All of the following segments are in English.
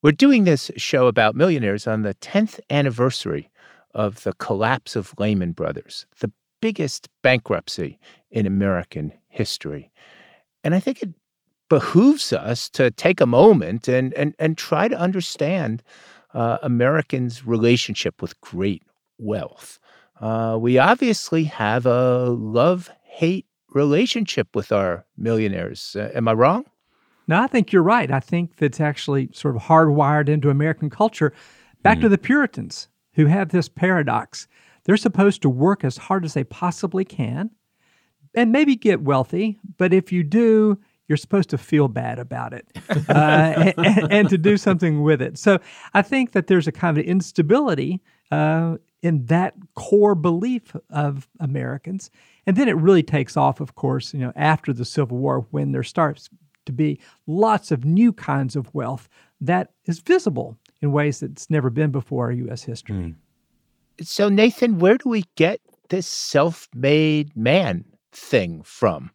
We're doing this show about millionaires on the 10th anniversary of the collapse of Lehman Brothers, the biggest bankruptcy in American history. And I think it behooves us to take a moment and, and, and try to understand uh, Americans' relationship with great wealth. Uh, we obviously have a love hate relationship with our millionaires. Uh, am I wrong? No, I think you're right. I think that's actually sort of hardwired into American culture. Back mm. to the Puritans who have this paradox. They're supposed to work as hard as they possibly can and maybe get wealthy, but if you do, you're supposed to feel bad about it uh, and, and, to do something with it. So I think that there's a kind of instability uh, in that core belief of Americans. And then it really takes off, of course, you know, after the Civil War when there starts to be lots of new kinds of wealth that is visible in ways that's never been before in U.S. history. Mm. So, Nathan, where do we get this self made man thing from?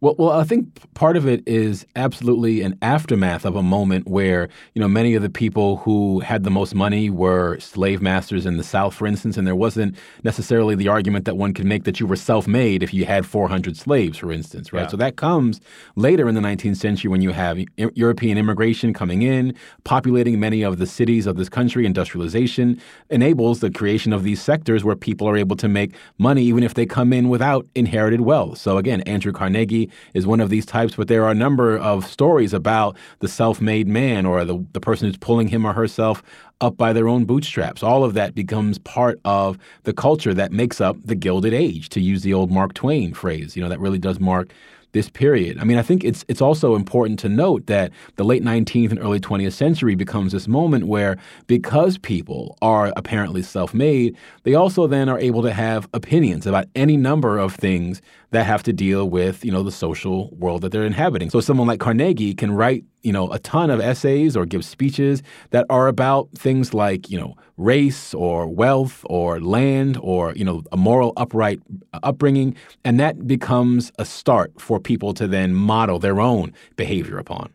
Well, well, I think part of it is absolutely an aftermath of a moment where you know many of the people who had the most money were slave masters in the South, for instance, and there wasn't necessarily the argument that one could make that you were self-made if you had 400 slaves, for instance, right? Yeah. So that comes later in the 19th century when you have European immigration coming in, populating many of the cities of this country. Industrialization enables the creation of these sectors where people are able to make money even if they come in without inherited wealth. So again, Andrew Carnegie is one of these types, but there are a number of stories about the self made man or the, the person who's pulling him or herself up by their own bootstraps. All of that becomes part of the culture that makes up the Gilded Age, to use the old Mark Twain phrase. You know, that really does mark this period. I mean, I think it's it's also important to note that the late 19th and early 20th century becomes this moment where because people are apparently self-made, they also then are able to have opinions about any number of things that have to deal with, you know, the social world that they're inhabiting. So someone like Carnegie can write, you know, a ton of essays or give speeches that are about things like, you know, race or wealth or land or, you know, a moral upright upbringing, and that becomes a start for people to then model their own behavior upon.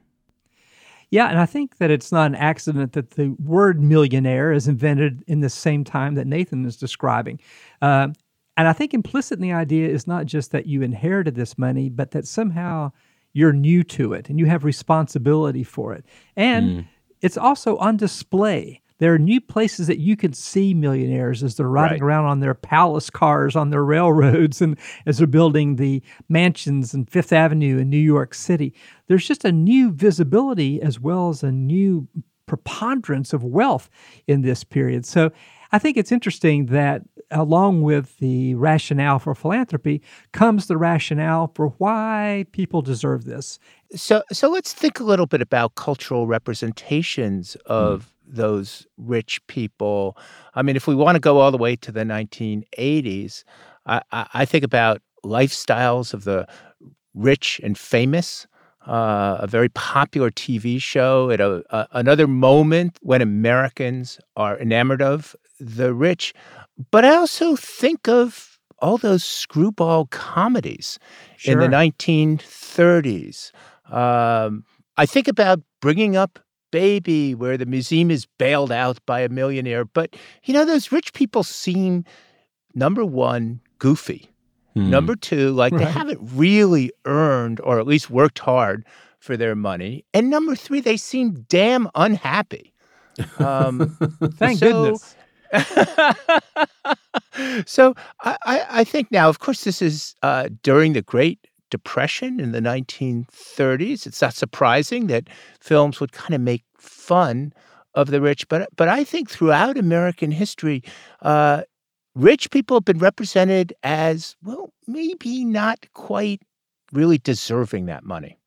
Yeah, and I think that it's not an accident that the word millionaire is invented in the same time that Nathan is describing. Uh, and I think implicit in the idea is not just that you inherited this money, but that somehow you're new to it and you have responsibility for it. And mm. it's also on display. There are new places that you can see millionaires as they're riding right. around on their palace cars on their railroads and as they're building the mansions in Fifth Avenue in New York City. There's just a new visibility as well as a new preponderance of wealth in this period. So I think it's interesting that along with the rationale for philanthropy comes the rationale for why people deserve this. So so let's think a little bit about cultural representations of mm. those rich people. I mean, if we want to go all the way to the 1980s, I, I think about lifestyles of the rich and famous uh, a very popular TV show at a, a, another moment when Americans are enamored of the rich. But I also think of all those screwball comedies sure. in the 1930s. Um, I think about bringing up Baby, where the museum is bailed out by a millionaire. But, you know, those rich people seem, number one, goofy. Hmm. Number two, like right. they haven't really earned or at least worked hard for their money. And number three, they seem damn unhappy. Um, Thank so, goodness. so I, I, think now, of course, this is uh, during the Great Depression in the 1930s. It's not surprising that films would kind of make fun of the rich, but but I think throughout American history, uh, rich people have been represented as, well, maybe not quite really deserving that money.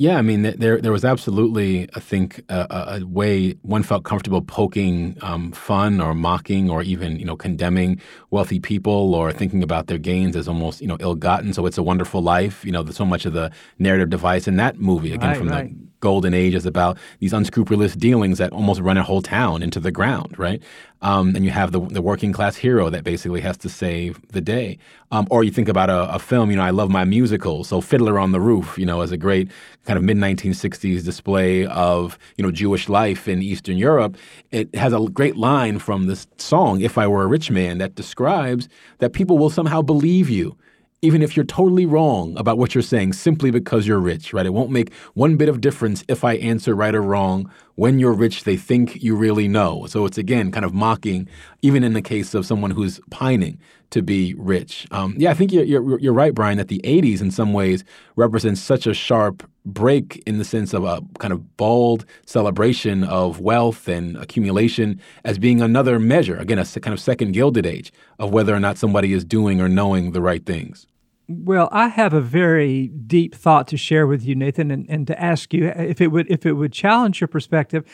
Yeah, I mean, there there was absolutely, I think, a, a way one felt comfortable poking um, fun or mocking or even you know condemning wealthy people or thinking about their gains as almost you know ill-gotten. So it's a wonderful life. You know, so much of the narrative device in that movie again right, from right. the golden age is about these unscrupulous dealings that almost run a whole town into the ground, right? Um, and you have the, the working class hero that basically has to save the day. Um, or you think about a, a, film, you know, I love my musical. So Fiddler on the Roof, you know, is a great kind of mid 1960s display of, you know, Jewish life in Eastern Europe. It has a great line from this song, If I Were a Rich Man, that describes that people will somehow believe you even if you're totally wrong about what you're saying simply because you're rich, right? It won't make one bit of difference if I answer right or wrong. When you're rich, they think you really know. So it's again kind of mocking, even in the case of someone who's pining to be rich. Um, yeah, I think you're, you're, you're right, Brian, that the 80s in some ways represents such a sharp break in the sense of a kind of bald celebration of wealth and accumulation as being another measure, again, a kind of second Gilded Age of whether or not somebody is doing or knowing the right things. Well, I have a very deep thought to share with you, Nathan, and, and to ask you if it would if it would challenge your perspective.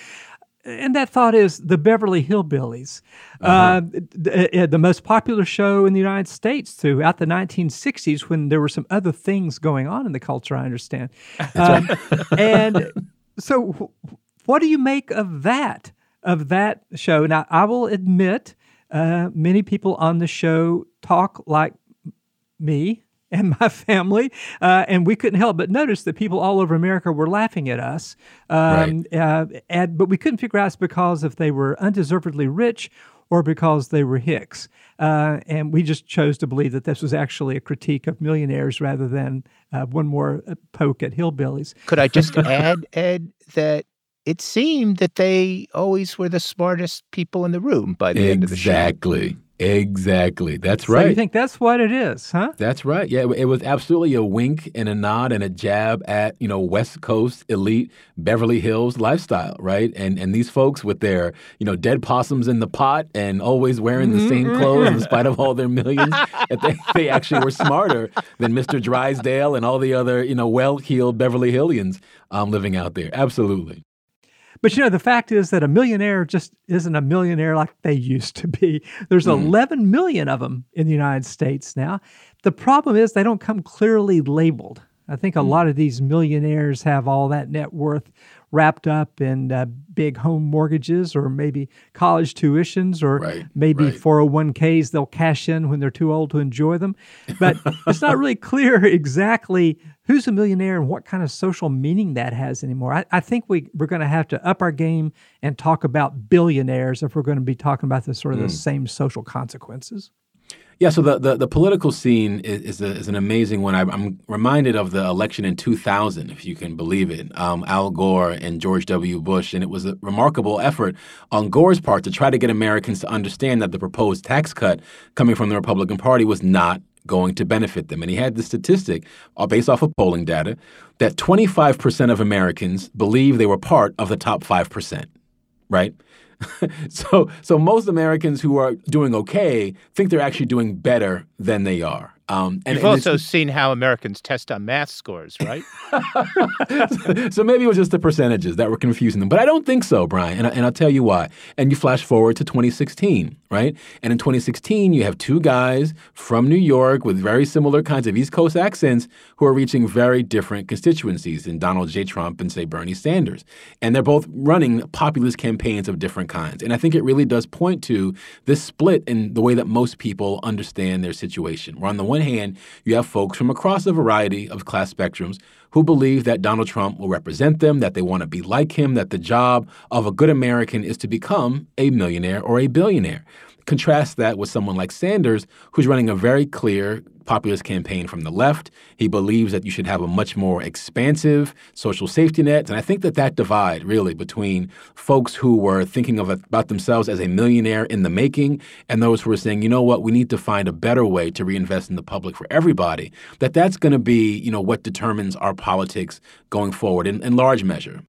And that thought is the Beverly Hillbillies, uh-huh. uh, the, uh, the, most popular show in the United States throughout the 1960s when there were some other things going on in the culture, I understand. Um, and so, what do you make of that, of that show? Now, I will admit, uh, many people on the show talk like me, and my family, uh, and we couldn't help but notice that people all over America were laughing at us. Um, right. uh, and, but we couldn't figure out it's because if they were undeservedly rich or because they were hicks. Uh, and we just chose to believe that this was actually a critique of millionaires rather than uh, one more uh, poke at hillbillies. Could I just add, Ed, that it seemed that they always were the smartest people in the room by the exactly. end of the show. Exactly. Exactly. That's so right. You think that's what it is, huh? That's right. Yeah, it was absolutely a wink and a nod and a jab at you know West Coast elite Beverly Hills lifestyle, right? And and these folks with their you know dead possums in the pot and always wearing the same mm-hmm. clothes in spite of all their millions, that they, they actually were smarter than Mr. Drysdale and all the other you know well-heeled Beverly Hillians um, living out there. Absolutely. But you know, the fact is that a millionaire just isn't a millionaire like they used to be. There's mm. 11 million of them in the United States now. The problem is they don't come clearly labeled. I think a mm. lot of these millionaires have all that net worth wrapped up in uh, big home mortgages or maybe college tuitions or right, maybe right. 401ks they'll cash in when they're too old to enjoy them. But it's not really clear exactly who's a millionaire and what kind of social meaning that has anymore. I, I think we, we're going to have to up our game and talk about billionaires if we're going to be talking about the sort of mm. the same social consequences. Yeah, so the, the, the political scene is, is, a, is, an amazing one. I, am reminded of the election in 2000, if you can believe it, um, Al Gore and George W. Bush. And it was a remarkable effort on Gore's part to try to get Americans to understand that the proposed tax cut coming from the Republican Party was not going to benefit them. And he had the statistic, uh, based off of polling data, that 25% of Americans believe they were part of the top 5%, right? so, so most Americans who are doing okay think they're actually doing better than they are. Um, and, You've and also seen how Americans test on math scores, right? so maybe it was just the percentages that were confusing them. But I don't think so, Brian. And, I, and I'll tell you why. And you flash forward to 2016, right? And in 2016, you have two guys from New York with very similar kinds of East Coast accents who are reaching very different constituencies in Donald J. Trump and, say, Bernie Sanders. And they're both running populist campaigns of different kinds. And I think it really does point to this split in the way that most people understand their situation. We're on the one one hand, you have folks from across a variety of class spectrums who believe that Donald Trump will represent them, that they want to be like him, that the job of a good American is to become a millionaire or a billionaire. Contrast that with someone like Sanders, who's running a very clear populist campaign from the left. He believes that you should have a much more expansive social safety net. And I think that that divide, really, between folks who were thinking of about themselves as a millionaire in the making and those who are saying, you know what, we need to find a better way to reinvest in the public for everybody, that that's going to be, you know, what determines our politics going forward in, in large measure.